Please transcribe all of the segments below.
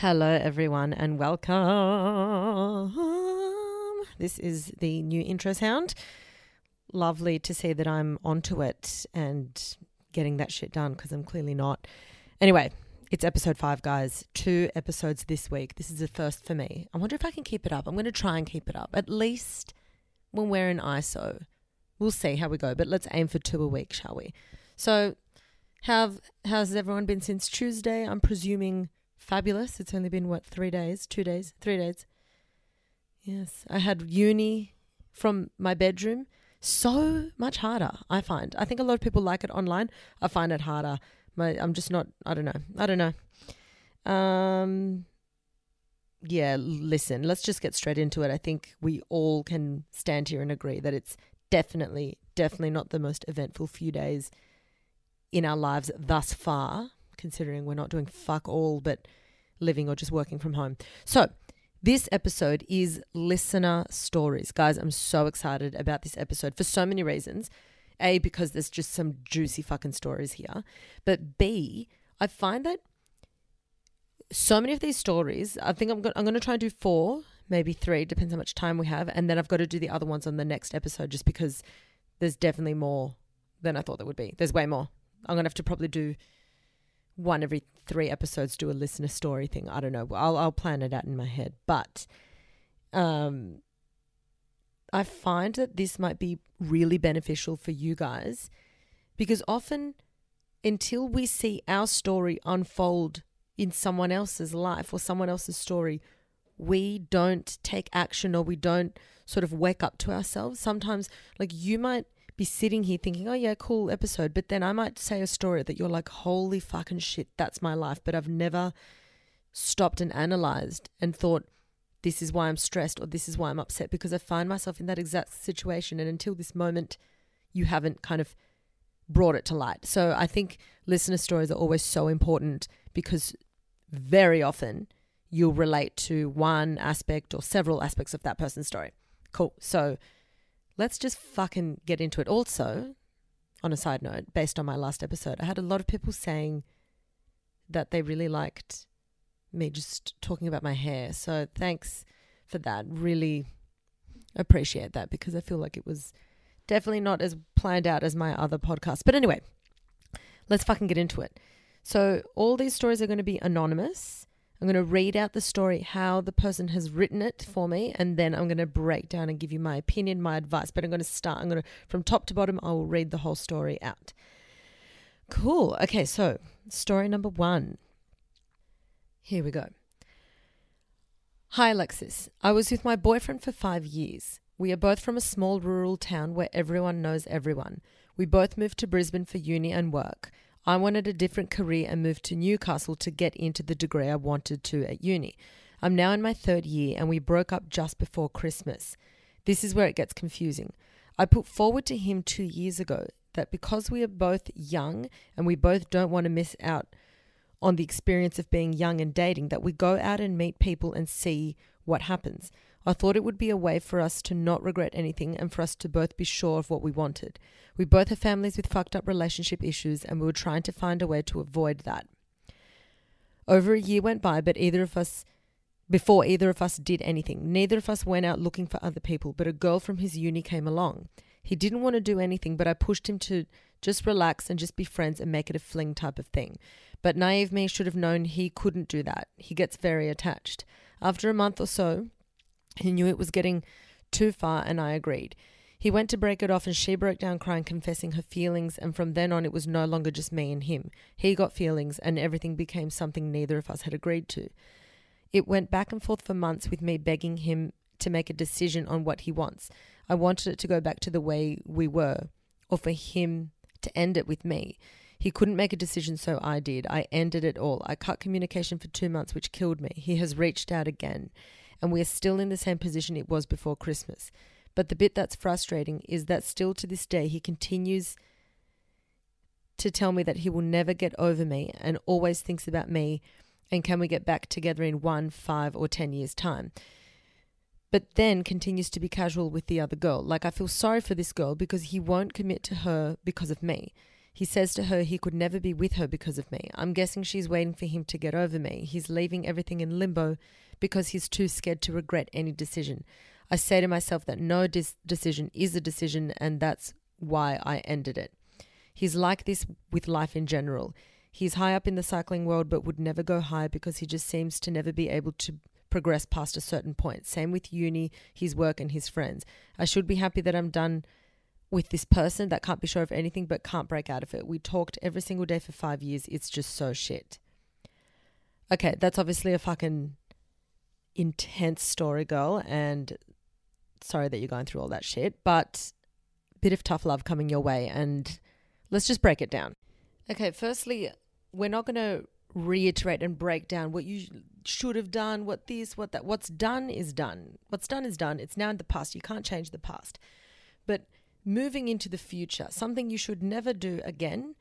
Hello, everyone, and welcome. This is the new intro sound. Lovely to see that I'm onto it and getting that shit done because I'm clearly not. Anyway, it's episode five, guys. Two episodes this week. This is the first for me. I wonder if I can keep it up. I'm going to try and keep it up, at least when we're in ISO. We'll see how we go, but let's aim for two a week, shall we? So, have how's everyone been since Tuesday? I'm presuming fabulous. It's only been what three days, two days, three days. Yes, I had uni from my bedroom. So much harder, I find. I think a lot of people like it online. I find it harder. My, I'm just not. I don't know. I don't know. Um. Yeah, listen. Let's just get straight into it. I think we all can stand here and agree that it's definitely, definitely not the most eventful few days in our lives thus far, considering we're not doing fuck all but living or just working from home. So, this episode is listener stories. Guys, I'm so excited about this episode for so many reasons. A, because there's just some juicy fucking stories here. But B, I find that so many of these stories, I think I'm, go- I'm going to try and do four, maybe three, depends how much time we have. And then I've got to do the other ones on the next episode just because there's definitely more than I thought there would be. There's way more. I'm going to have to probably do one every three episodes, do a listener story thing. I don't know. I'll, I'll plan it out in my head. But um, I find that this might be really beneficial for you guys because often until we see our story unfold in someone else's life or someone else's story, we don't take action or we don't sort of wake up to ourselves. Sometimes, like, you might be sitting here thinking, oh, yeah, cool episode. But then I might say a story that you're like, holy fucking shit, that's my life. But I've never stopped and analyzed and thought, this is why I'm stressed or this is why I'm upset because I find myself in that exact situation. And until this moment, you haven't kind of brought it to light. So I think listener stories are always so important because very often you'll relate to one aspect or several aspects of that person's story. Cool. So let's just fucking get into it. Also, on a side note, based on my last episode, I had a lot of people saying that they really liked me just talking about my hair. So thanks for that. Really appreciate that because I feel like it was definitely not as planned out as my other podcast. But anyway, let's fucking get into it. So all these stories are going to be anonymous. I'm going to read out the story, how the person has written it for me, and then I'm going to break down and give you my opinion, my advice. But I'm going to start, I'm going to, from top to bottom, I will read the whole story out. Cool. Okay, so story number one. Here we go. Hi, Alexis. I was with my boyfriend for five years. We are both from a small rural town where everyone knows everyone. We both moved to Brisbane for uni and work. I wanted a different career and moved to Newcastle to get into the degree I wanted to at uni. I'm now in my third year and we broke up just before Christmas. This is where it gets confusing. I put forward to him two years ago that because we are both young and we both don't want to miss out on the experience of being young and dating, that we go out and meet people and see what happens. I thought it would be a way for us to not regret anything and for us to both be sure of what we wanted. We both have families with fucked up relationship issues and we were trying to find a way to avoid that. Over a year went by, but either of us, before either of us did anything, neither of us went out looking for other people, but a girl from his uni came along. He didn't want to do anything, but I pushed him to just relax and just be friends and make it a fling type of thing. But naive me should have known he couldn't do that. He gets very attached. After a month or so, he knew it was getting too far, and I agreed. He went to break it off, and she broke down crying, confessing her feelings. And from then on, it was no longer just me and him. He got feelings, and everything became something neither of us had agreed to. It went back and forth for months with me begging him to make a decision on what he wants. I wanted it to go back to the way we were, or for him to end it with me. He couldn't make a decision, so I did. I ended it all. I cut communication for two months, which killed me. He has reached out again and we are still in the same position it was before Christmas. But the bit that's frustrating is that still to this day he continues to tell me that he will never get over me and always thinks about me and can we get back together in one, five, or ten years' time. But then continues to be casual with the other girl. Like, I feel sorry for this girl because he won't commit to her because of me. He says to her he could never be with her because of me. I'm guessing she's waiting for him to get over me. He's leaving everything in limbo because he's too scared to regret any decision. I say to myself that no dis- decision is a decision, and that's why I ended it. He's like this with life in general. He's high up in the cycling world, but would never go high because he just seems to never be able to progress past a certain point. Same with uni, his work, and his friends. I should be happy that I'm done with this person that can't be sure of anything but can't break out of it. We talked every single day for five years. It's just so shit. Okay, that's obviously a fucking intense story, girl, and sorry that you're going through all that shit, but bit of tough love coming your way, and let's just break it down. Okay, firstly, we're not going to reiterate and break down what you should have done, what this, what that. What's done is done. What's done is done. It's now in the past. You can't change the past. But moving into the future, something you should never do again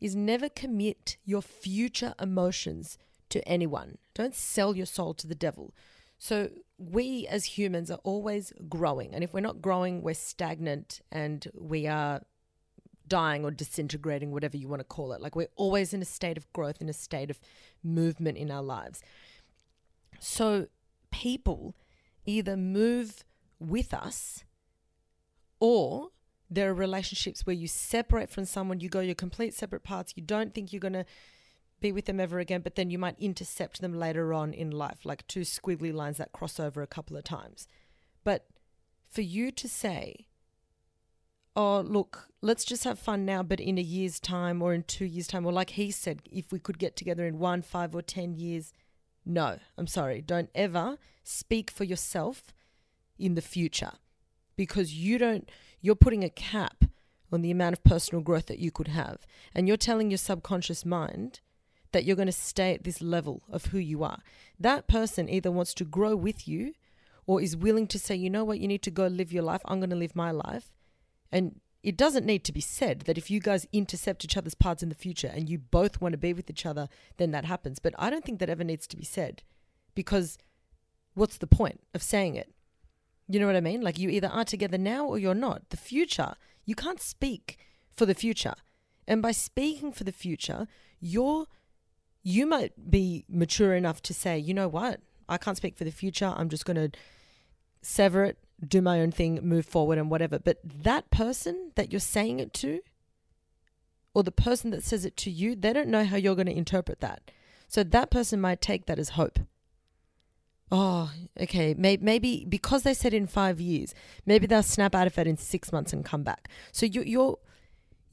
is never commit your future emotions to anyone. Don't sell your soul to the devil. So, we as humans are always growing. And if we're not growing, we're stagnant and we are dying or disintegrating, whatever you want to call it. Like we're always in a state of growth, in a state of movement in our lives. So, people either move with us or there are relationships where you separate from someone, you go your complete separate paths, you don't think you're going to be with them ever again, but then you might intercept them later on in life, like two squiggly lines that cross over a couple of times. But for you to say, oh, look, let's just have fun now, but in a year's time or in two years' time, or like he said, if we could get together in one, five, or 10 years, no, I'm sorry. Don't ever speak for yourself in the future because you don't you're putting a cap on the amount of personal growth that you could have. And you're telling your subconscious mind that you're going to stay at this level of who you are. That person either wants to grow with you or is willing to say, you know what, you need to go live your life. I'm going to live my life. And it doesn't need to be said that if you guys intercept each other's paths in the future and you both want to be with each other, then that happens. But I don't think that ever needs to be said because what's the point of saying it? You know what I mean? Like you either are together now or you're not. The future, you can't speak for the future. And by speaking for the future, you're you might be mature enough to say, you know what? I can't speak for the future. I'm just going to sever it, do my own thing, move forward and whatever. But that person that you're saying it to or the person that says it to you, they don't know how you're going to interpret that. So that person might take that as hope oh, okay, maybe, because they said in five years, maybe they'll snap out of it in six months and come back. So you, you're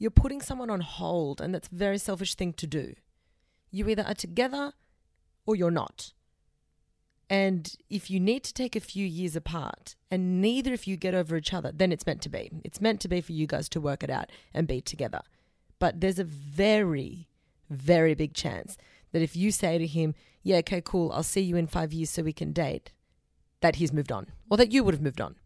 you're putting someone on hold, and that's a very selfish thing to do. You either are together or you're not. And if you need to take a few years apart and neither of you get over each other, then it's meant to be. It's meant to be for you guys to work it out and be together. But there's a very, very big chance that if you say to him, yeah, okay, cool, I'll see you in five years so we can date, that he's moved on or that you would have moved on.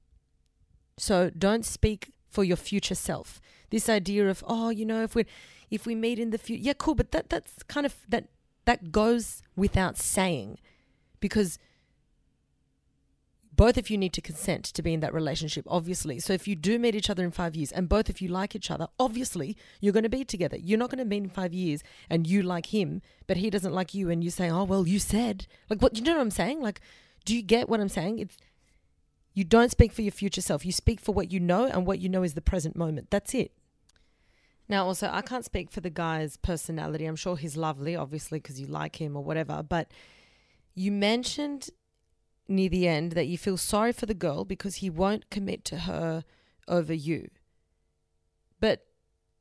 So don't speak for your future self. This idea of, oh, you know, if we if we meet in the future, yeah, cool, but that that's kind of that that goes without saying because both of you need to consent to be in that relationship, obviously. So if you do meet each other in five years and both of you like each other, obviously you're going to be together. You're not going to meet in five years and you like him, but he doesn't like you, and you say, "Oh well, you said." Like, what? You know what I'm saying? Like, do you get what I'm saying? It's you don't speak for your future self. You speak for what you know, and what you know is the present moment. That's it. Now, also, I can't speak for the guy's personality. I'm sure he's lovely, obviously, because you like him or whatever. But you mentioned near the end that you feel sorry for the girl because he won't commit to her over you. But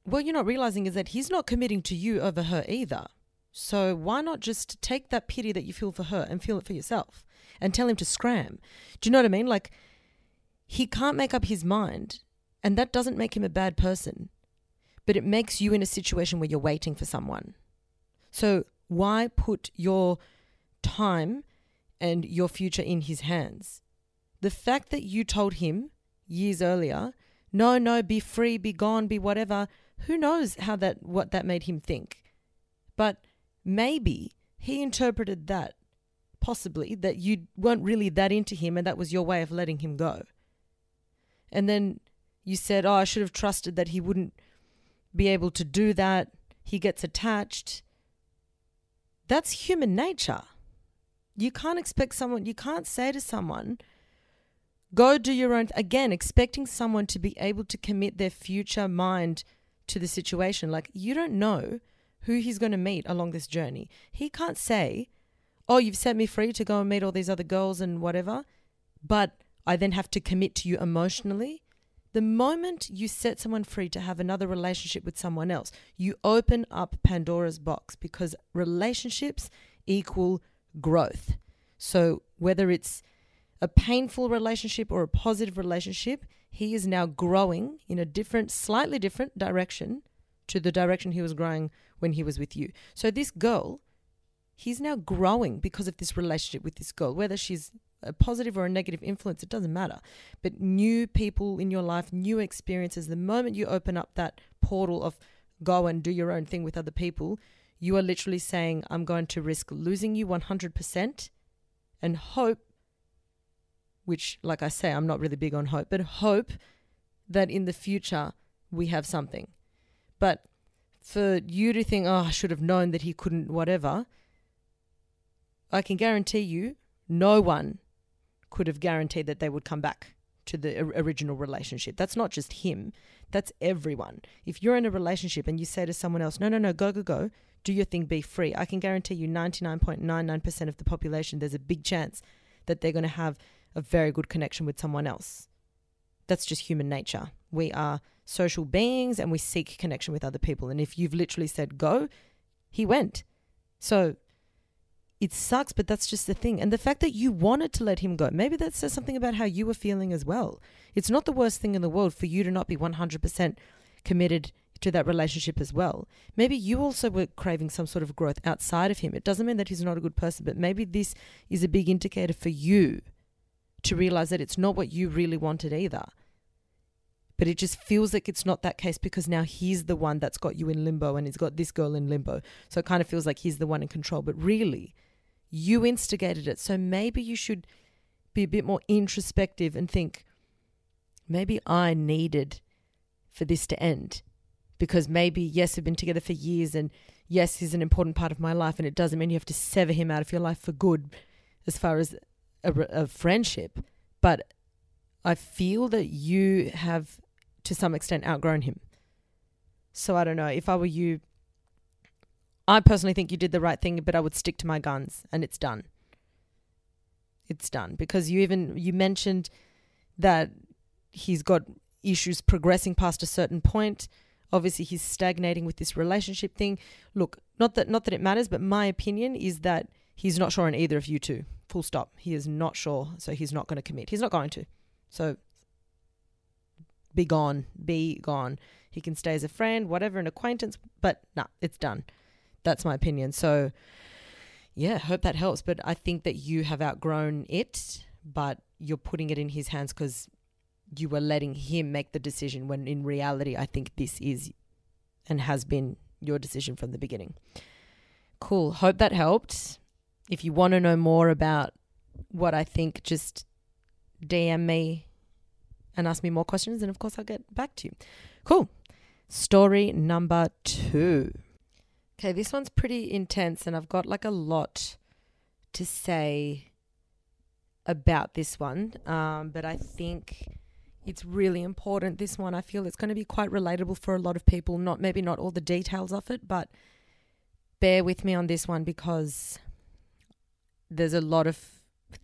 what you're not realizing is that he's not committing to you over her either. So why not just take that pity that you feel for her and feel it for yourself and tell him to scram? Do you know what I mean? Like, he can't make up his mind, and that doesn't make him a bad person, but it makes you in a situation where you're waiting for someone. So why put your time and your future in his hands. The fact that you told him years earlier, no, no, be free, be gone, be whatever, who knows how that what that made him think. But maybe he interpreted that possibly that you weren't really that into him and that was your way of letting him go. And then you said, "Oh, I should have trusted that he wouldn't be able to do that. He gets attached. That's human nature. You can't expect someone, you can't say to someone, go do your own, again, expecting someone to be able to commit their future mind to the situation. Like, you don't know who he's going to meet along this journey. He can't say, oh, you've set me free to go and meet all these other girls and whatever, but I then have to commit to you emotionally. The moment you set someone free to have another relationship with someone else, you open up Pandora's box because relationships equal growth. So whether it's a painful relationship or a positive relationship, he is now growing in a different, slightly different direction to the direction he was growing when he was with you. So this girl, he's now growing because of this relationship with this girl, whether she's a positive or a negative influence, it doesn't matter. But new people in your life, new experiences, the moment you open up that portal of go and do your own thing with other people, you are literally saying, I'm going to risk losing you 100% and hope, which, like I say, I'm not really big on hope, but hope that in the future we have something. But for you to think, oh, I should have known that he couldn't, whatever, I can guarantee you, no one could have guaranteed that they would come back to the original relationship. That's not just him, that's everyone. If you're in a relationship and you say to someone else, no, no, no, go, go, go, do your thing, be free, I can guarantee you 99.99% of the population, there's a big chance that they're going to have a very good connection with someone else. That's just human nature. We are social beings and we seek connection with other people. And if you've literally said go, he went. So it sucks, but that's just the thing. And the fact that you wanted to let him go, maybe that says something about how you were feeling as well. It's not the worst thing in the world for you to not be 100% committed to that relationship as well. Maybe you also were craving some sort of growth outside of him. It doesn't mean that he's not a good person, but maybe this is a big indicator for you to realize that it's not what you really wanted either. But it just feels like it's not that case because now he's the one that's got you in limbo and he's got this girl in limbo. So it kind of feels like he's the one in control. But really, you instigated it. So maybe you should be a bit more introspective and think, maybe I needed for this to end. Because maybe, yes, we've been together for years and yes, he's an important part of my life. And it doesn't mean you have to sever him out of your life for good as far as a, a friendship. But I feel that you have, to some extent, outgrown him. So I don't know. If I were you, I personally think you did the right thing, but I would stick to my guns and it's done. It's done because you even you mentioned that he's got issues progressing past a certain point. Obviously, he's stagnating with this relationship thing. Look, not that not that it matters, but my opinion is that he's not sure on either of you two. Full stop. He is not sure, so he's not going to commit. He's not going to. So be gone, be gone. He can stay as a friend, whatever, an acquaintance, but nah, it's done. That's my opinion. So, yeah, hope that helps. But I think that you have outgrown it, but you're putting it in his hands because you were letting him make the decision when in reality, I think this is and has been your decision from the beginning. Cool. Hope that helped. If you want to know more about what I think, just DM me and ask me more questions. And of course, I'll get back to you. Cool. Story number two. Okay, this one's pretty intense, and I've got like a lot to say about this one. Um, but I think it's really important. This one, I feel it's going to be quite relatable for a lot of people. Not maybe not all the details of it, but bear with me on this one because there's a lot of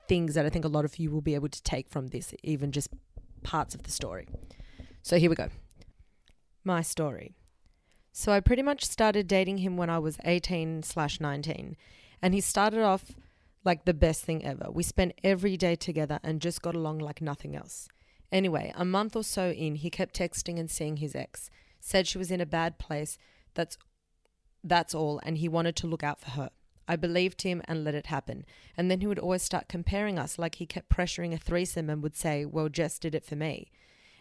things that I think a lot of you will be able to take from this, even just parts of the story. So here we go. My story. So I pretty much started dating him when I was 18 slash 19. And he started off like the best thing ever. We spent every day together and just got along like nothing else. Anyway, a month or so in, he kept texting and seeing his ex. Said she was in a bad place. That's that's all and he wanted to look out for her. I believed him and let it happen. And then he would always start comparing us like he kept pressuring a threesome and would say, "Well, Jess did it for me."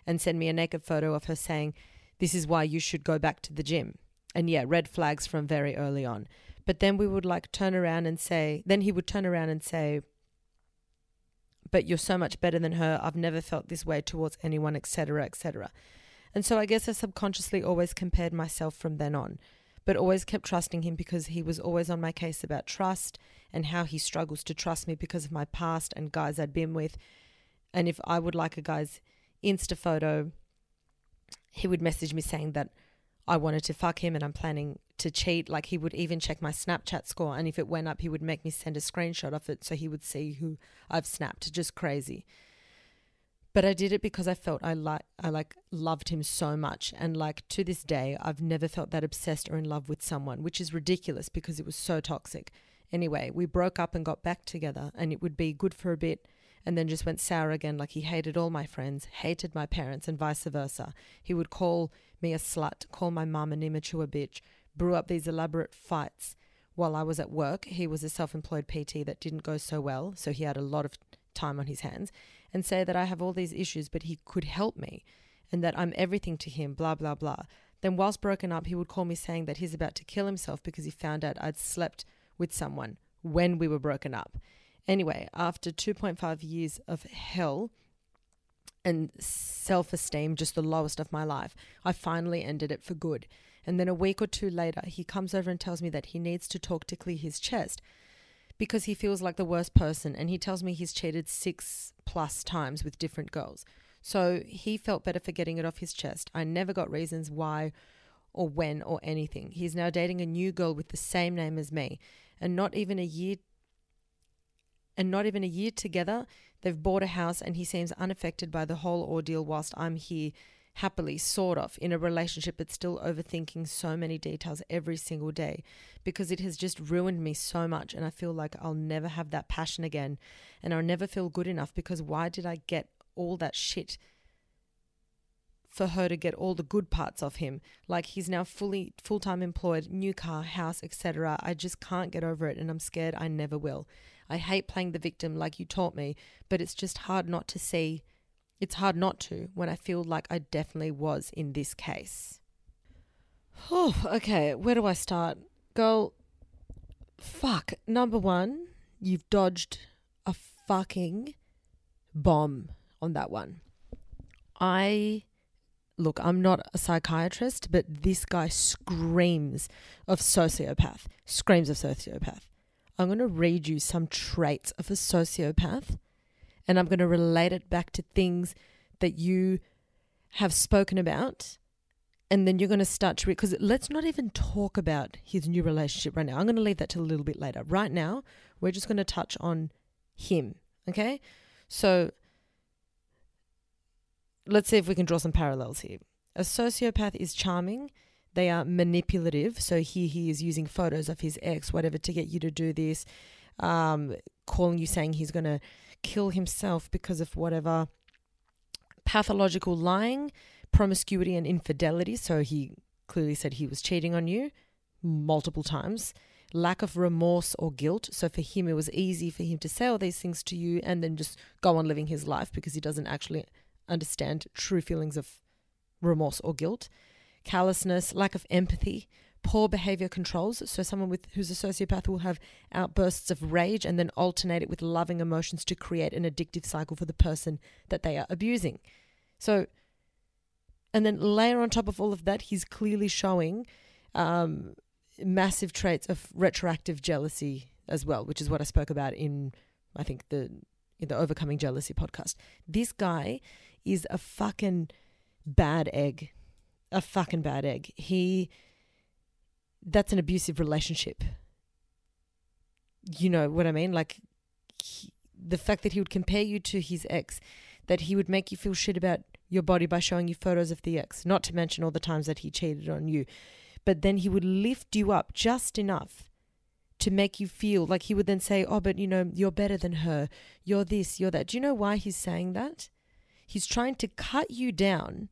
And send me a naked photo of her saying, this is why you should go back to the gym. And yeah, red flags from very early on. But then we would like turn around and say, then he would turn around and say, but you're so much better than her. I've never felt this way towards anyone, etc., etc. And so I guess I subconsciously always compared myself from then on, but always kept trusting him because he was always on my case about trust and how he struggles to trust me because of my past and guys I'd been with. And if I would like a guy's Insta photo, he would message me saying that I wanted to fuck him and I'm planning to cheat. Like he would even check my Snapchat score, and if it went up, he would make me send a screenshot of it so he would see who I've snapped. Just crazy. But I did it because I felt I like I like loved him so much, and like to this day, I've never felt that obsessed or in love with someone, which is ridiculous because it was so toxic. Anyway, we broke up and got back together, and it would be good for a bit and then just went sour again like he hated all my friends, hated my parents, and vice versa. He would call me a slut, call my mum an immature bitch, brew up these elaborate fights. While I was at work, he was a self employed PT that didn't go so well, so he had a lot of time on his hands, and say that I have all these issues, but he could help me and that I'm everything to him, blah, blah, blah. Then, whilst broken up, he would call me saying that he's about to kill himself because he found out I'd slept with someone when we were broken up. Anyway, after 2.5 years of hell and self esteem, just the lowest of my life, I finally ended it for good. And then a week or two later, he comes over and tells me that he needs to talk to clear his chest because he feels like the worst person. And he tells me he's cheated six plus times with different girls. So he felt better for getting it off his chest. I never got reasons why or when or anything. He's now dating a new girl with the same name as me. And not even a year and not even a year together, they've bought a house and he seems unaffected by the whole ordeal whilst I'm here happily, sort of, in a relationship but still overthinking so many details every single day because it has just ruined me so much and I feel like I'll never have that passion again and I'll never feel good enough because why did I get all that shit for her to get all the good parts of him like he's now fully full-time employed new car house etc i just can't get over it and i'm scared i never will I hate playing the victim like you taught me, but it's just hard not to see. It's hard not to when I feel like I definitely was in this case. Oh, okay. Where do I start? Girl, fuck. Number one, you've dodged a fucking bomb on that one. I look, I'm not a psychiatrist, but this guy screams of sociopath, screams of sociopath. I'm going to read you some traits of a sociopath and I'm going to relate it back to things that you have spoken about. And then you're going to start to because let's not even talk about his new relationship right now. I'm going to leave that till a little bit later. Right now, we're just going to touch on him. Okay. So let's see if we can draw some parallels here. A sociopath is charming they are manipulative. So here he is using photos of his ex, whatever, to get you to do this, um, calling you saying he's going to kill himself because of whatever pathological lying, promiscuity, and infidelity. So he clearly said he was cheating on you multiple times. Lack of remorse or guilt. So for him, it was easy for him to say all these things to you and then just go on living his life because he doesn't actually understand true feelings of remorse or guilt callousness, lack of empathy, poor behavior controls. So someone with who's a sociopath will have outbursts of rage and then alternate it with loving emotions to create an addictive cycle for the person that they are abusing. So and then layer on top of all of that, he's clearly showing um, massive traits of retroactive jealousy as well, which is what I spoke about in I think the in the overcoming jealousy podcast. This guy is a fucking bad egg a fucking bad egg. He that's an abusive relationship. You know what I mean? Like he, the fact that he would compare you to his ex, that he would make you feel shit about your body by showing you photos of the ex, not to mention all the times that he cheated on you. But then he would lift you up just enough to make you feel like he would then say, Oh, but you know, you're better than her. You're this, you're that. Do you know why he's saying that? He's trying to cut you down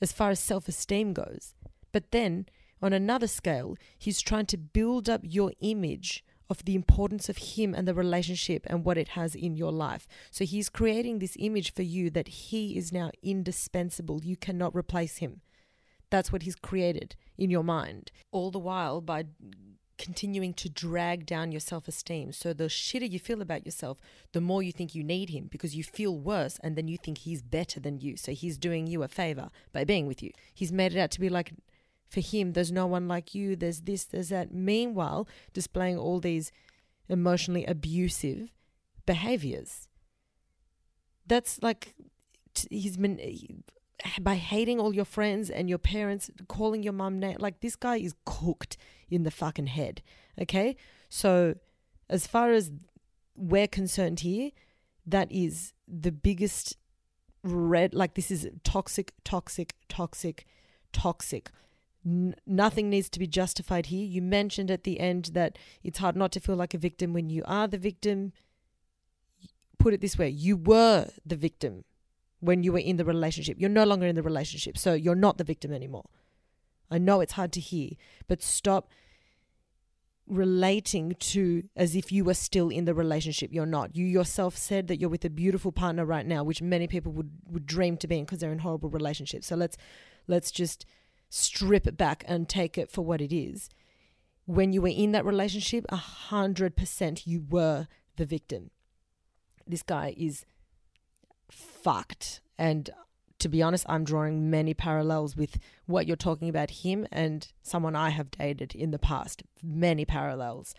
as far as self esteem goes. But then, on another scale, he's trying to build up your image of the importance of him and the relationship and what it has in your life. So he's creating this image for you that he is now indispensable. You cannot replace him. That's what he's created in your mind. All the while by continuing to drag down your self esteem. So the shitter you feel about yourself, the more you think you need him because you feel worse and then you think he's better than you. So he's doing you a favor by being with you. He's made it out to be like, for him, there's no one like you, there's this, there's that. Meanwhile, displaying all these emotionally abusive behaviors. That's like, he's been eh, by hating all your friends and your parents, calling your mum name. Like this guy is cooked in the fucking head. Okay, so as far as we're concerned here, that is the biggest red. Like this is toxic, toxic, toxic, toxic. N- nothing needs to be justified here. You mentioned at the end that it's hard not to feel like a victim when you are the victim. Put it this way you were the victim when you were in the relationship. You're no longer in the relationship, so you're not the victim anymore. I know it's hard to hear, but stop relating to as if you were still in the relationship. You're not. You yourself said that you're with a beautiful partner right now, which many people would, would dream to be in because they're in horrible relationships. So let's let's just strip it back and take it for what it is. When you were in that relationship, a hundred percent you were the victim. This guy is fucked. And to be honest, I'm drawing many parallels with what you're talking about him and someone I have dated in the past. Many parallels.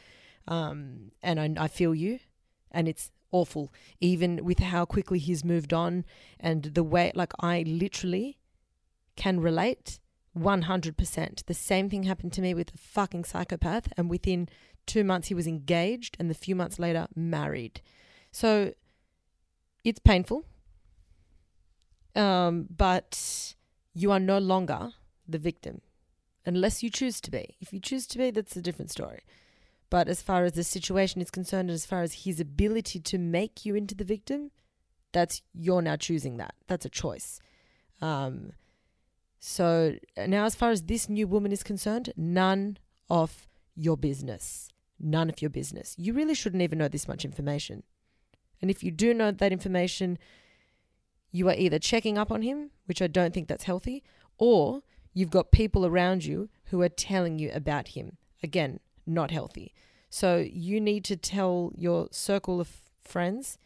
Um, and I, I feel you, and it's awful, even with how quickly he's moved on and the way, like, I literally can relate 100%. The same thing happened to me with a fucking psychopath, and within two months, he was engaged, and the few months later, married. So it's painful um, but you are no longer the victim unless you choose to be. If you choose to be, that's a different story. But as far as the situation is concerned, and as far as his ability to make you into the victim, that's you're now choosing that. That's a choice. Um, so uh, now, as far as this new woman is concerned, none of your business. None of your business. You really shouldn't even know this much information. And if you do know that information, you are either checking up on him, which I don't think that's healthy, or you've got people around you who are telling you about him. Again, not healthy. So you need to tell your circle of friends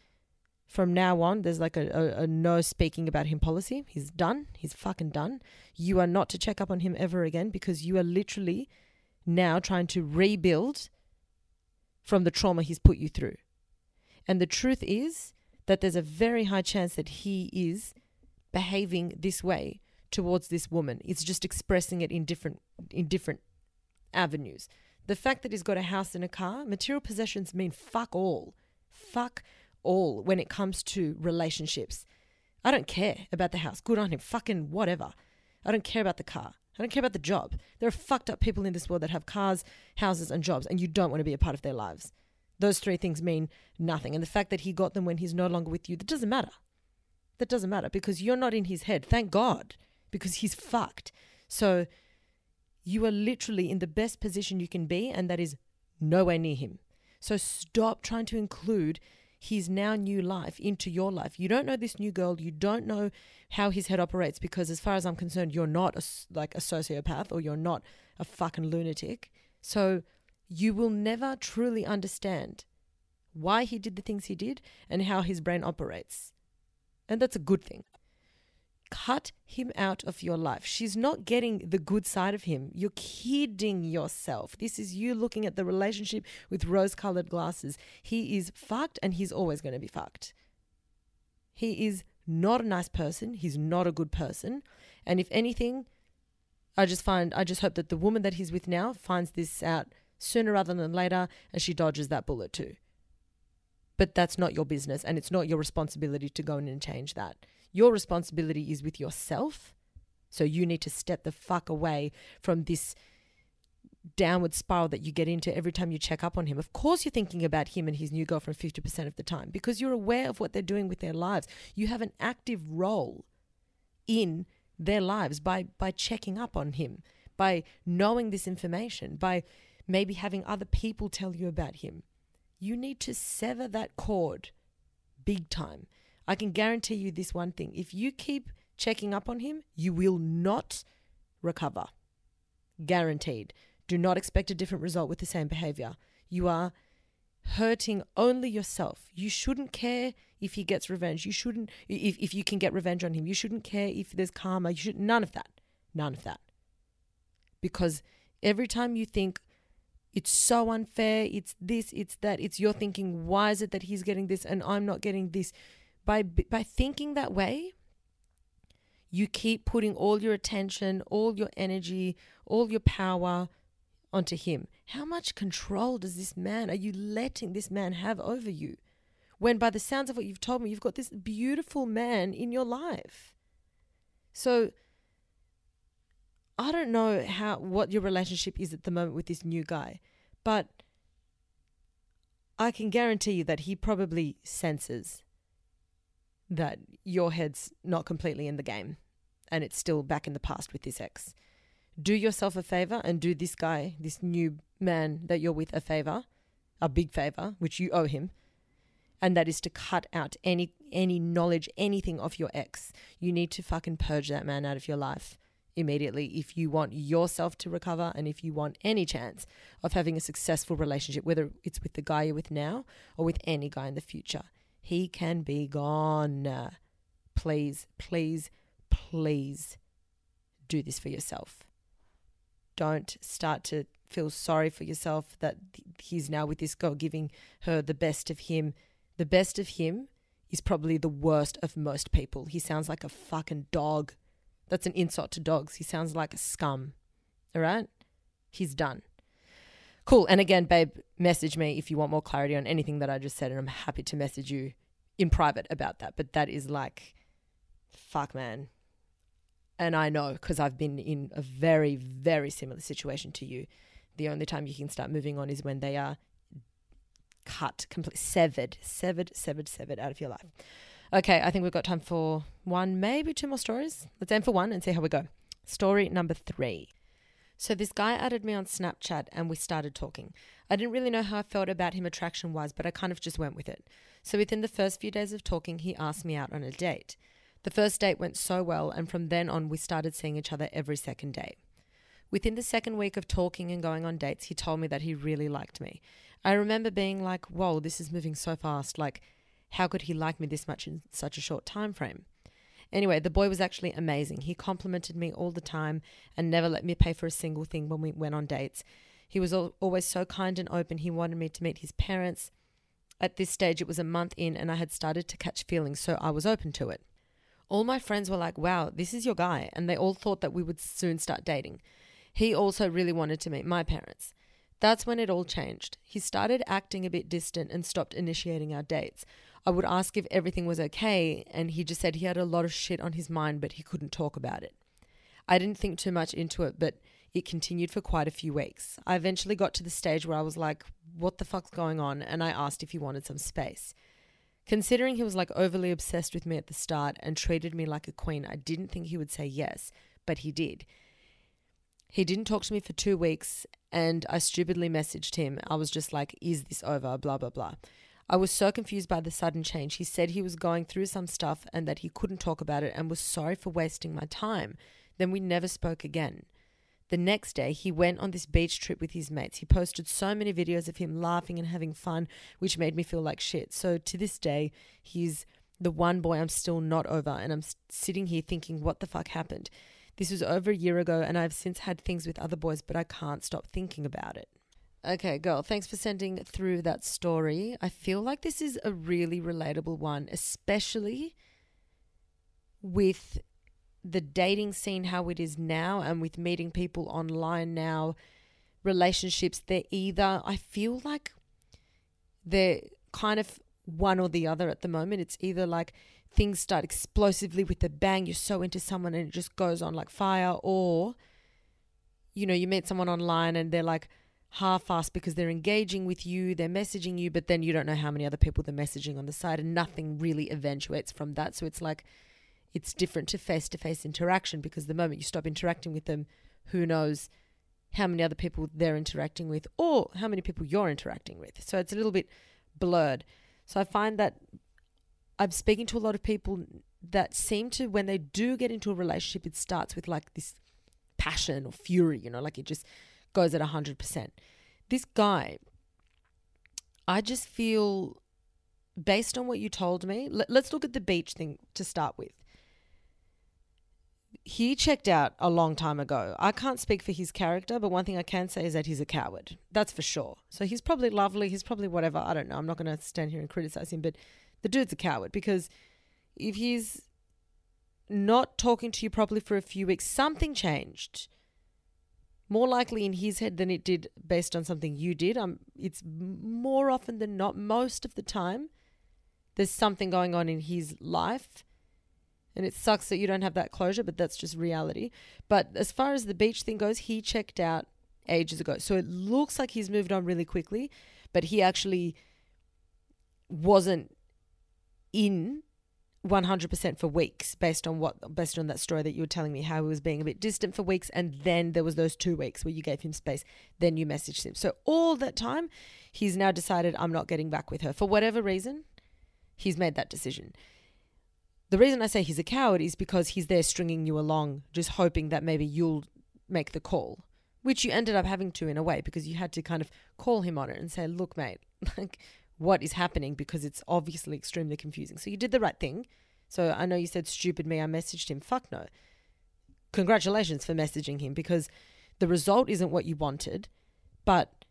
from now on, there's like a, a, a, no speaking about him policy. He's done. He's fucking done. You are not to check up on him ever again because you are literally now trying to rebuild from the trauma he's put you through. And the truth is, that there's a very high chance that he is behaving this way towards this woman. It's just expressing it in different in different avenues. The fact that he's got a house and a car, material possessions mean fuck all. Fuck all when it comes to relationships. I don't care about the house. Good on him. Fucking whatever. I don't care about the car. I don't care about the job. There are fucked up people in this world that have cars, houses, and jobs, and you don't want to be a part of their lives. Those three things mean nothing. And the fact that he got them when he's no longer with you, that doesn't matter. That doesn't matter because you're not in his head. Thank God, because he's fucked. So you are literally in the best position you can be, and that is nowhere near him. So stop trying to include his now new life into your life. You don't know this new girl. You don't know how his head operates because, as far as I'm concerned, you're not a, like a sociopath or you're not a fucking lunatic. So you will never truly understand why he did the things he did and how his brain operates. And that's a good thing. Cut him out of your life. She's not getting the good side of him. You're kidding yourself. This is you looking at the relationship with rose colored glasses. He is fucked and he's always going to be fucked. He is not a nice person. He's not a good person. And if anything, I just find, I just hope that the woman that he's with now finds this out sooner rather than later, and she dodges that bullet too. But that's not your business, and it's not your responsibility to go in and change that. Your responsibility is with yourself. So you need to step the fuck away from this downward spiral that you get into every time you check up on him. Of course, you're thinking about him and his new girlfriend 50% of the time because you're aware of what they're doing with their lives. You have an active role in their lives by, by checking up on him, by knowing this information, by maybe having other people tell you about him. You need to sever that cord big time. I can guarantee you this one thing if you keep checking up on him, you will not recover. Guaranteed. Do not expect a different result with the same behavior. You are hurting only yourself. You shouldn't care if he gets revenge. You shouldn't if, if you can get revenge on him. You shouldn't care if there's karma. You should none of that. None of that. Because every time you think it's so unfair, it's this, it's that, it's you're thinking, why is it that he's getting this and I'm not getting this? By by thinking that way, you keep putting all your attention, all your energy, all your power onto him. How much control does this man, are you letting this man have over you? When, by the sounds of what you've told me, you've got this beautiful man in your life. So, I don't know how what your relationship is at the moment with this new guy, but I can guarantee you that he probably senses that your head's not completely in the game and it's still back in the past with this ex. Do yourself a favor and do this guy, this new man that you're with, a favor, a big favor, which you owe him. And that is to cut out any any knowledge, anything of your ex. You need to fucking purge that man out of your life immediately if you want yourself to recover and if you want any chance of having a successful relationship, whether it's with the guy you're with now or with any guy in the future. He can be gone. Please, please, please do this for yourself. Don't start to feel sorry for yourself that he's now with this girl giving her the best of him. The best of him is probably the worst of most people. He sounds like a fucking dog. That's an insult to dogs. He sounds like a scum. All right? He's done. Cool. And again, babe, message me if you want more clarity on anything that I just said, and I'm happy to message you in private about that. But that is like, fuck, man and I know because I've been in a very, very similar situation to you. The only time you can start moving on is when they are cut, completely severed, severed, severed, severed out of your life. Okay, I think we've got time for one, maybe two more stories. Let's aim for one and see how we go. Story number three. So this guy added me on Snapchat and we started talking. I didn't really know how I felt about him attraction wise, but I kind of just went with it. So within the first few days of talking, he asked me out on a date. The first date went so well, and from then on, we started seeing each other every second day. Within the second week of talking and going on dates, he told me that he really liked me. I remember being like, whoa, this is moving so fast. Like, how could he like me this much in such a short time frame? Anyway, the boy was actually amazing. He complimented me all the time and never let me pay for a single thing when we went on dates. He was always so kind and open. He wanted me to meet his parents. At this stage, it was a month in, and I had started to catch feelings, so I was open to it all my friends were like, wow, this is your guy. And they all thought that we would soon start dating. He also really wanted to meet my parents. That's when it all changed. He started acting a bit distant and stopped initiating our dates. I would ask if everything was okay, and he just said he had a lot of shit on his mind, but he couldn't talk about it. I didn't think too much into it, but it continued for quite a few weeks. I eventually got to the stage where I was like, what the fuck's going on? And I asked if he wanted some space. Considering he was like overly obsessed with me at the start and treated me like a queen, I didn't think he would say yes, but he did. He didn't talk to me for two weeks and I stupidly messaged him. I was just like, is this over? Blah, blah, blah. I was so confused by the sudden change. He said he was going through some stuff and that he couldn't talk about it and was sorry for wasting my time. Then we never spoke again. The next day, he went on this beach trip with his mates. He posted so many videos of him laughing and having fun, which made me feel like shit. So to this day, he's the one boy I'm still not over. And I'm sitting here thinking, what the fuck happened? This was over a year ago, and I've since had things with other boys, but I can't stop thinking about it. Okay, girl, thanks for sending through that story. I feel like this is a really relatable one, especially with the dating scene how it is now and with meeting people online now relationships they're either i feel like they're kind of one or the other at the moment it's either like things start explosively with a bang you're so into someone and it just goes on like fire or you know you meet someone online and they're like half-assed because they're engaging with you they're messaging you but then you don't know how many other people they're messaging on the side and nothing really eventuates from that so it's like it's different to face to face interaction because the moment you stop interacting with them, who knows how many other people they're interacting with or how many people you're interacting with. So it's a little bit blurred. So I find that I'm speaking to a lot of people that seem to, when they do get into a relationship, it starts with like this passion or fury, you know, like it just goes at 100%. This guy, I just feel, based on what you told me, let, let's look at the beach thing to start with. He checked out a long time ago. I can't speak for his character, but one thing I can say is that he's a coward. That's for sure. So he's probably lovely. He's probably whatever. I don't know. I'm not going to stand here and criticize him, but the dude's a coward because if he's not talking to you properly for a few weeks, something changed. More likely in his head than it did based on something you did. Um, it's more often than not, most of the time, there's something going on in his life. And it sucks that you don't have that closure, but that's just reality. But as far as the beach thing goes, he checked out ages ago. So it looks like he's moved on really quickly, but he actually wasn't in 100% for weeks based on what based on that story that you were telling me how he was being a bit distant for weeks and then there was those 2 weeks where you gave him space then you messaged him. So all that time he's now decided I'm not getting back with her. For whatever reason he's made that decision. The reason I say he's a coward is because he's there stringing you along just hoping that maybe you'll make the call which you ended up having to in a way because you had to kind of call him on it and say look mate like what is happening because it's obviously extremely confusing. So you did the right thing. So I know you said stupid me, I messaged him. Fuck no. Congratulations for messaging him because the result isn't what you wanted, but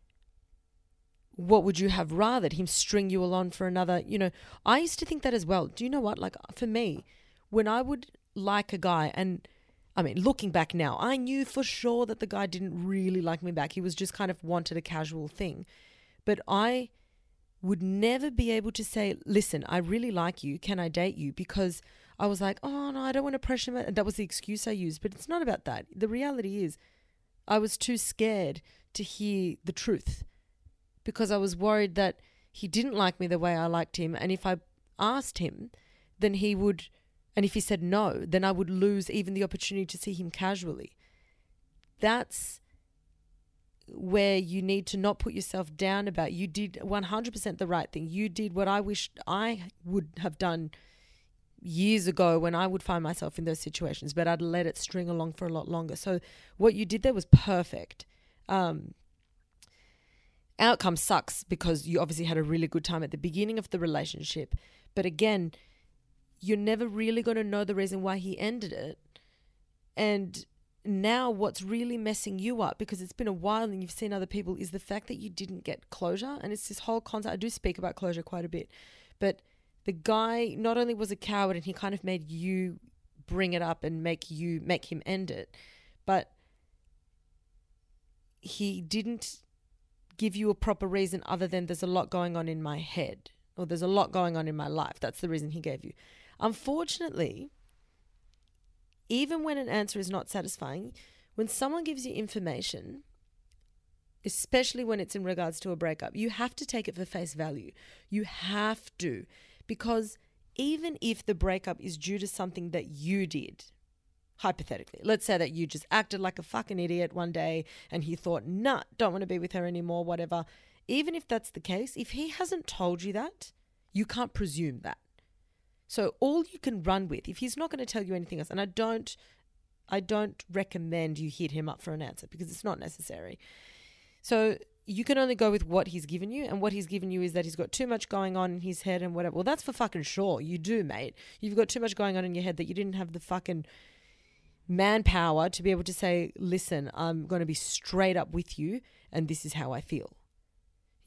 what would you have rather him string you along for another, you know, I used to think that as well. Do you know what? Like uh, for me, when I would like a guy and I mean, looking back now, I knew for sure that the guy didn't really like me back. He was just kind of wanted a casual thing. But I would never be able to say, listen, I really like you. Can I date you? Because I was like, oh, no, I don't want to pressure him. And that was the excuse I used. But it's not about that. The reality is, I was too scared to hear the truth because I was worried that he didn't like me the way I liked him. And if I asked him, then he would, and if he said no, then I would lose even the opportunity to see him casually. That's where you need to not put yourself down about you did 100% the right thing. You did what i wish i would have done years ago when i would find myself in those situations but i'd let it string along for a lot longer. So what you did there was perfect. Um, outcome sucks because you obviously had a really good time at the beginning of the relationship but again you're never really going to know the reason why he ended it. And now what's really messing you up because it's been a while and you've seen other people is the fact that you didn't get closure. And it's this whole concept i do speak about closure quite a bit but the guy not only was a coward and he kind of made you bring it up and make you make him end it but he didn't give you a proper reason other than there's a lot going on in my head or there's a lot going on in my life. That's the reason he gave you. Unfortunately even when an answer is not satisfying, when someone gives you information, especially when it's in regards to a breakup, you have to take it for face value. You have to. Because even if the breakup is due to something that you did, hypothetically, let's say that you just acted like a fucking idiot one day and he thought, nah, don't want to be with her anymore, whatever. Even if that's the case, if he hasn't told you that, you can't presume that. So all you can run with, if he's not going to tell you anything else, and I don't, I don't recommend you hit him up for an answer because it's not necessary. So you can only go with what he's given you, and what he's given you is that he's got too much going on in his head and whatever. Well, that's for fucking sure. You do, mate. You've got too much going on in your head that you didn't have the fucking manpower to be able to say, listen, I'm going to be straight up with you, and this is how I feel.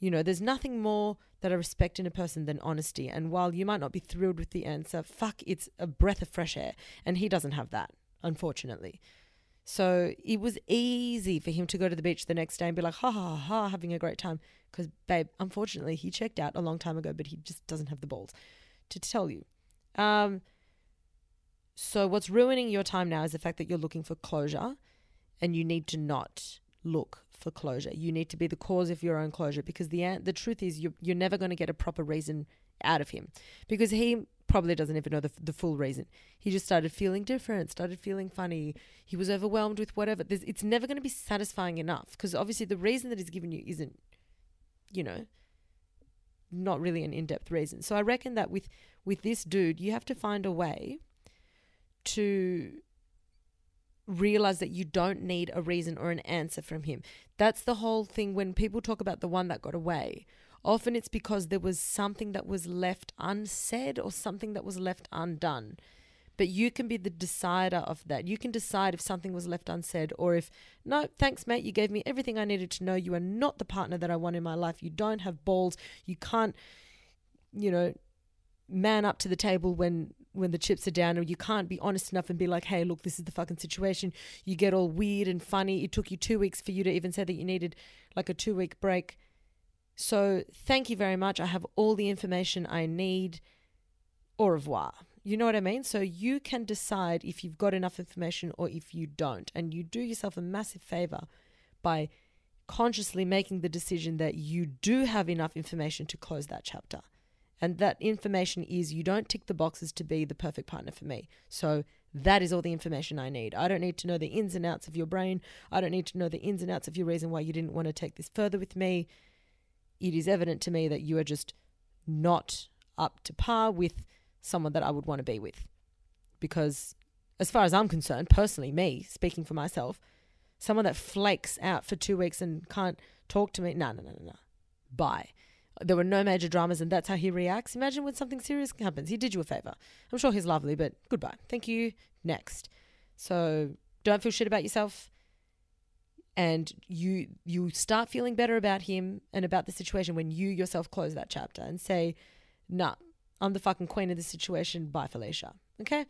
You know, there's nothing more that I respect in a person than honesty. And while you might not be thrilled with the answer, fuck, it's a breath of fresh air. And he doesn't have that, unfortunately. So it was easy for him to go to the beach the next day and be like, ha ha ha, having a great time. Because, babe, unfortunately, he checked out a long time ago, but he just doesn't have the balls to tell you. Um, so what's ruining your time now is the fact that you're looking for closure and you need to not look for closure. You need to be the cause of your own closure because the the truth is you're, you're never going to get a proper reason out of him because he probably doesn't even know the, the full reason. He just started feeling different, started feeling funny. He was overwhelmed with whatever. There's, it's never going to be satisfying enough because obviously the reason that he's given you isn't, you know, not really an in-depth reason. So I reckon that with with this dude, you have to find a way to realize that you don't need a reason or an answer from him. That's the whole thing when people talk about the one that got away. Often it's because there was something that was left unsaid or something that was left undone. But you can be the decider of that. You can decide if something was left unsaid or if, no, thanks, mate, you gave me everything I needed to know. You are not the partner that I want in my life. You don't have balls. You can't, you know, man up to the table when when the chips are down or you can't be honest enough and be like hey look this is the fucking situation. You get all weird and funny. It took you 2 weeks for you to even say that you needed like a 2 week break. So thank you very much. I have all the information i need. Au revoir. You know what i mean? So you can decide if you've got enough information or if you don't. And you do yourself a massive favor by consciously making the decision that you do have enough information to close that chapter and that information is you don't tick the boxes to be the perfect partner for me. So that is all the information I need. I don't need to know the ins and outs of your brain. I don't need to know the ins and outs of your reason why you didn't want to take this further with me. It is evident to me that you are just not up to par with someone that I would want to be with. Because, as far as I'm concerned, personally, me, speaking for myself, someone that flakes out for two weeks and can't talk to me, no, no, no, no, no. Bye. There were no major dramas, and that's how he reacts. Imagine when something serious happens. He did you a favor. I'm sure he's lovely, but goodbye. Thank you. Next. So don't feel shit about yourself. And you you start feeling better about him and about the situation when you yourself close that chapter and say, "Nah, I'm the fucking queen of the situation." Bye, Felicia. Okay.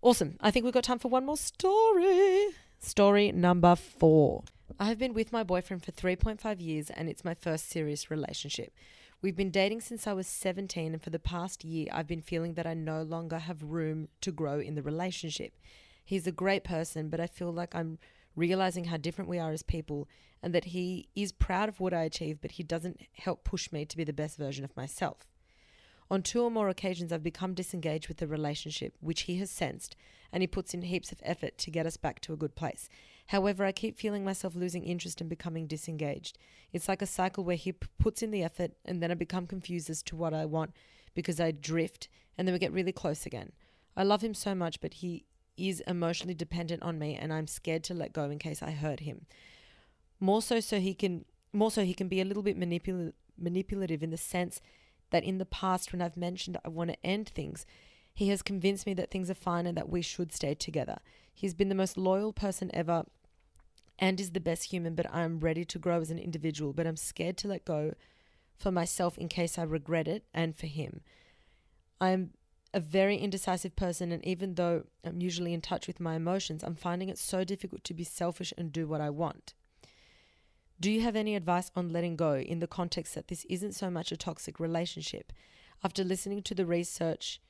Awesome. I think we've got time for one more story. Story number four. I have been with my boyfriend for 3.5 years and it's my first serious relationship. We've been dating since I was 17, and for the past year, I've been feeling that I no longer have room to grow in the relationship. He's a great person, but I feel like I'm realizing how different we are as people and that he is proud of what I achieve, but he doesn't help push me to be the best version of myself. On two or more occasions, I've become disengaged with the relationship, which he has sensed, and he puts in heaps of effort to get us back to a good place. However, I keep feeling myself losing interest and becoming disengaged. It's like a cycle where he p- puts in the effort and then I become confused as to what I want because I drift and then we get really close again. I love him so much, but he is emotionally dependent on me and I'm scared to let go in case I hurt him. More so so he can more so he can be a little bit manipul- manipulative in the sense that in the past when I've mentioned I want to end things, he has convinced me that things are fine and that we should stay together. He's been the most loyal person ever and is the best human, but I'm ready to grow as an individual, but I'm scared to let go for myself in case I regret it and for him. I'm a very indecisive person, and even though I'm usually in touch with my emotions, I'm finding it so difficult to be selfish and do what I want. Do you have any advice on letting go in the context that this isn't so much a toxic relationship? After listening to the research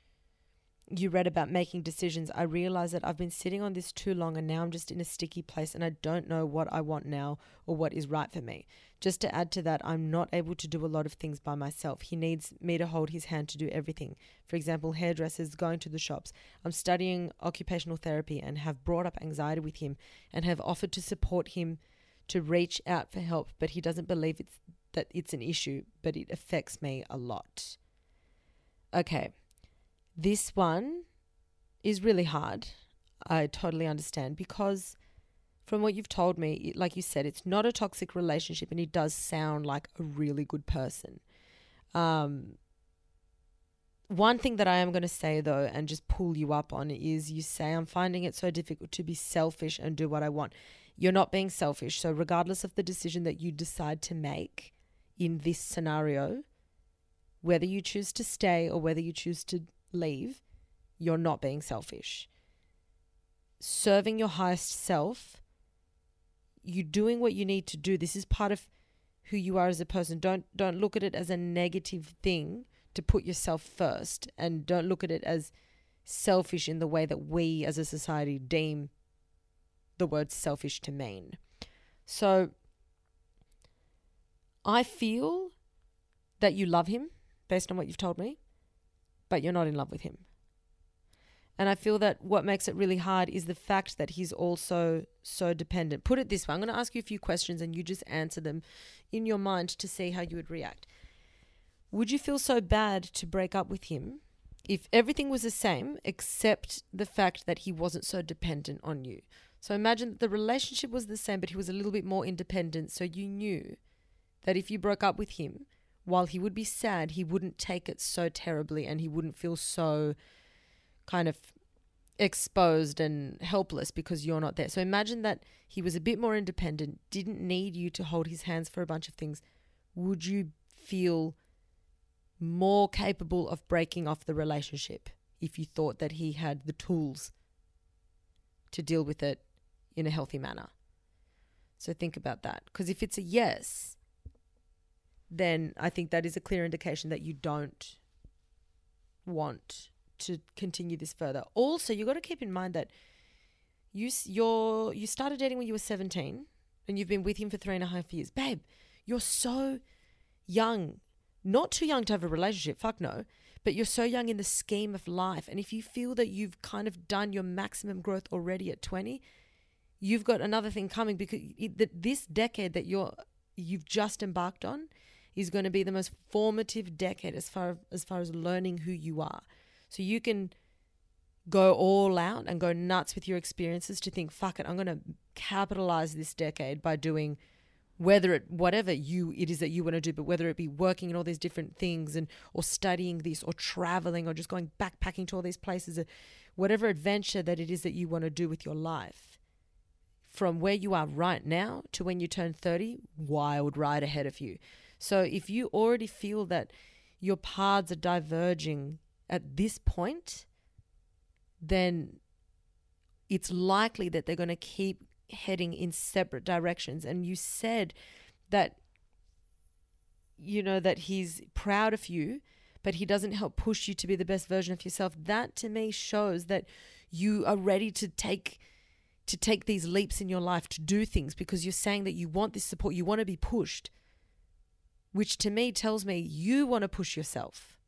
you read about making decisions, I realized that I've been sitting on this too long and now I'm just in a sticky place and I don't know what I want now or what is right for me. Just to add to that, I'm not able to do a lot of things by myself. He needs me to hold his hand to do everything. For example, hairdressers, going to the shops. I'm studying occupational therapy and have brought up anxiety with him and have offered to support him to reach out for help, but he doesn't believe it's that it's an issue, but it affects me a lot. Okay. This one is really hard. I totally understand because from what you've told me, like you said, it's not a toxic relationship and he does sound like a really good person. Um, one thing that I am going to say though, and just pull you up on is you say, I'm finding it so difficult to be selfish and do what I want. You're not being selfish. So, regardless of the decision that you decide to make in this scenario, whether you choose to stay or whether you choose to leave, you're not being selfish. Serving your highest self, you doing what you need to do. This is part of who you are as a person. Don't don't look at it as a negative thing to put yourself first and don't look at it as selfish in the way that we as a society deem the word selfish to mean. So I feel that you love him based on what you've told me but you're not in love with him. And I feel that what makes it really hard is the fact that he's also so dependent. Put it this way I'm going to ask you a few questions and you just answer them in your mind to see how you would react. Would you feel so bad to break up with him if everything was the same except the fact that he wasn't so dependent on you. So imagine that the relationship was the same, but he was a little bit more independent. So you knew that if you broke up with him, while he would be sad, he wouldn't take it so terribly and he wouldn't feel so kind of exposed and helpless because you're not there. So imagine that he was a bit more independent, didn't need you to hold his hands for a bunch of things. Would you feel more capable of breaking off the relationship if you thought that he had the tools to deal with it in a healthy manner? So think about that. Because if it's a yes, then I think that is a clear indication that you don't want to continue this further. Also, you got to keep in mind that you you're you started dating when you were 17 and you've been with him for three and a half years. Babe, you're so young. Not too young to have a relationship, fuck no. But you're so young in the scheme of life. And if you feel that you've kind of done your maximum growth already at 20, you've got another thing coming because this decade that you're you've just embarked on is going to be the most formative decade as far as far as learning who you are. So you can go all out and go nuts with your experiences to think, fuck it, I'm going to capitalize this decade by doing whether it whatever you it is that you want to do but whether it be working in all these different things and or studying this or traveling or just going backpacking to all these places whatever adventure that it is that you want to do with your life from where you are right now to when you turn 30 wild ride ahead of you so if you already feel that your paths are diverging at this point, then it's likely that they're going to keep heading in separate directions. And you said that, you know, that he's proud of you, but he doesn't help push you to be the best version of yourself. That to me shows that you are ready to take to take these leaps in your life to do things because you're saying that you want this support you want to be pushed which to me tells me you want to push yourself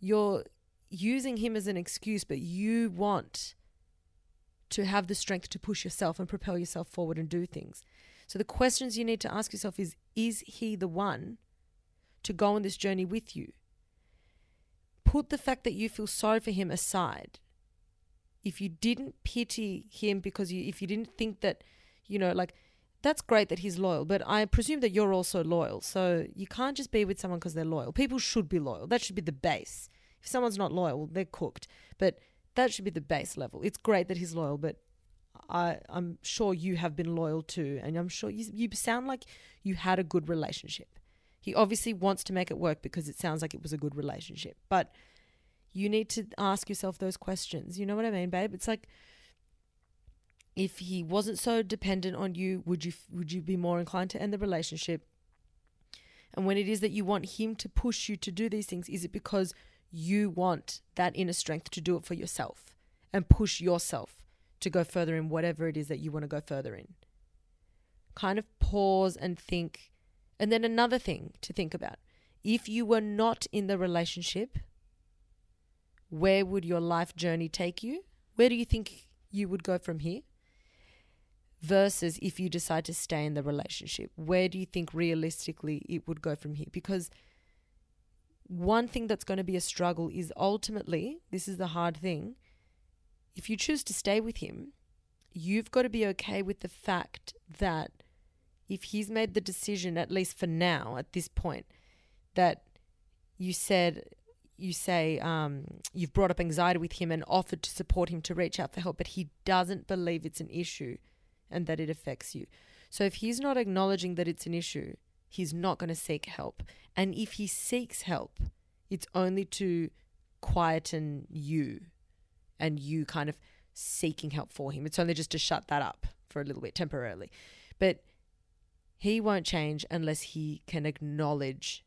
you're using him as an excuse, but you want to have the strength to push yourself and propel yourself forward and do things. So the questions you need to ask yourself is is he the one to go on this journey with you? Put the fact that you feel sorry for him aside. If you didn't pity him because you if you didn't think that, you know, like that's great that he's loyal, but I presume that you're also loyal. So you can't just be with someone because they're loyal. People should be loyal. That should be the base. If someone's not loyal, they're cooked. But that should be the base level. It's great that he's loyal, but I, I'm sure you have been loyal too, and I'm sure you, you sound like you had a good relationship. He obviously wants to make it work because it sounds like it was a good relationship, but you need to ask yourself those questions. You know what I mean, babe? It's like if he wasn't so dependent on you, would you would you be more inclined to end the relationship? And when it is that you want him to push you to do these things, is it because you want that inner strength to do it for yourself and push yourself to go further in whatever it is that you want to go further in. Kind of pause and think. And then another thing to think about if you were not in the relationship, where would your life journey take you? Where do you think you would go from here? Versus if you decide to stay in the relationship, where do you think realistically it would go from here? Because one thing that's going to be a struggle is ultimately, this is the hard thing. If you choose to stay with him, you've got to be okay with the fact that if he's made the decision, at least for now, at this point, that you said, you say um, you've brought up anxiety with him and offered to support him to reach out for help, but he doesn't believe it's an issue and that it affects you. So if he's not acknowledging that it's an issue, he's not going to seek help. And if he seeks help, it's only to quieten you and you kind of seeking help for him. It's only just to shut that up for a little bit temporarily. But he won't change unless he can acknowledge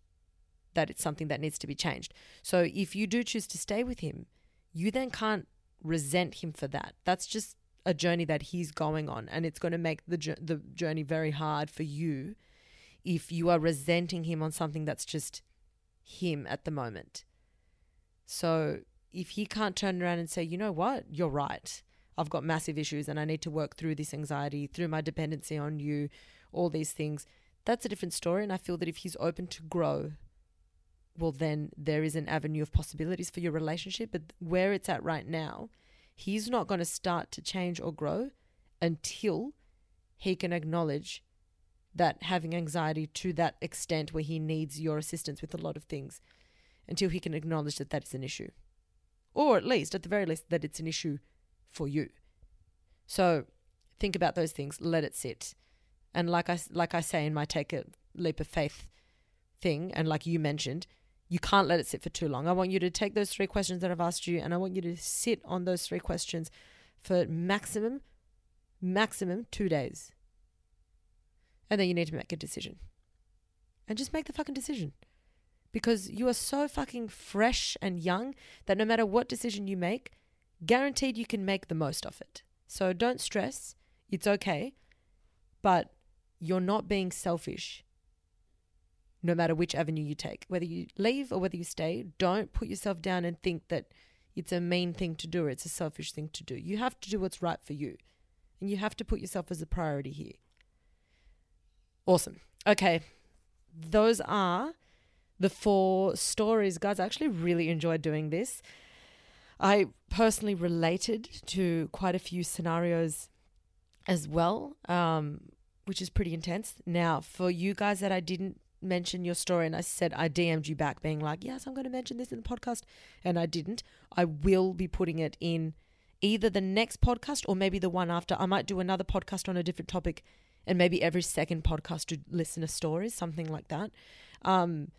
that it's something that needs to be changed. So if you do choose to stay with him, you then can't resent him for that. That's just a journey that he's going on and it's going to make the the journey very hard for you if you are resenting him on something that's just him at the moment. So if he can't turn around and say, you know what, you're right. I've got massive issues and I need to work through this anxiety, through my dependency on you, all these things, that's a different story. And I feel that if he's open to grow well, then there is an avenue of possibilities for your relationship. But where it's at right now, he's not going to start to change or grow until he can acknowledge that having anxiety to that extent where he needs your assistance with a lot of things, until he can acknowledge that that is an issue. Or at least, at the very least, that it's an issue for you. So think about those things, let it sit. And like I, like I say in my take a leap of faith thing, and like you mentioned, you can't let it sit for too long. I want you to take those three questions that I've asked you and I want you to sit on those three questions for maximum, maximum two days. And then you need to make a decision. And just make the fucking decision. Because you are so fucking fresh and young that no matter what decision you make, guaranteed you can make the most of it. So don't stress. It's okay. But you're not being selfish no matter which avenue you take. Whether you leave or whether you stay, don't put yourself down and think that it's a mean thing to do or it's a selfish thing to do. You have to do what's right for you. And you have to put yourself as a priority here. Awesome. Okay. Those are the four stories. Guys, I actually really enjoyed doing this. I personally related to quite a few scenarios as well, um, which is pretty intense. Now, for you guys that I didn't mention your story and I said I DM'd you back being like, yes, I'm going to mention this in the podcast, and I didn't, I will be putting it in either the next podcast or maybe the one after. I might do another podcast on a different topic and maybe every second podcast to listen to stories, something like that. Um,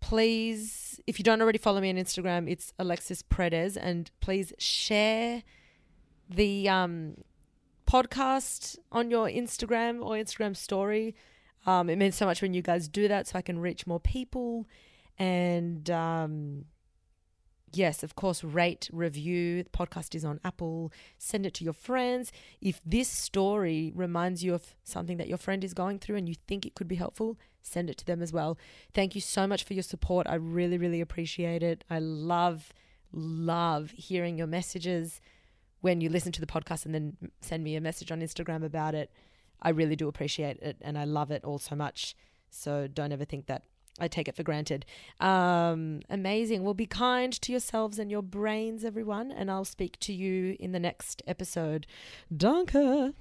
please, if you don't already follow me on Instagram, it's Alexis Predez, and please share the um, podcast on your Instagram or Instagram story. Um, it means so much when you guys do that, so I can reach more people. And um, yes, of course, rate, review. The podcast is on Apple. Send it to your friends. If this story reminds you of something that your friend is going through and you think it could be helpful, send it to them as well. Thank you so much for your support. I really, really appreciate it. I love, love hearing your messages when you listen to the podcast and then send me a message on Instagram about it. I really do appreciate it and I love it all so much. So don't ever think that I take it for granted. Um, amazing. Well, be kind to yourselves and your brains, everyone. And I'll speak to you in the next episode. Danke.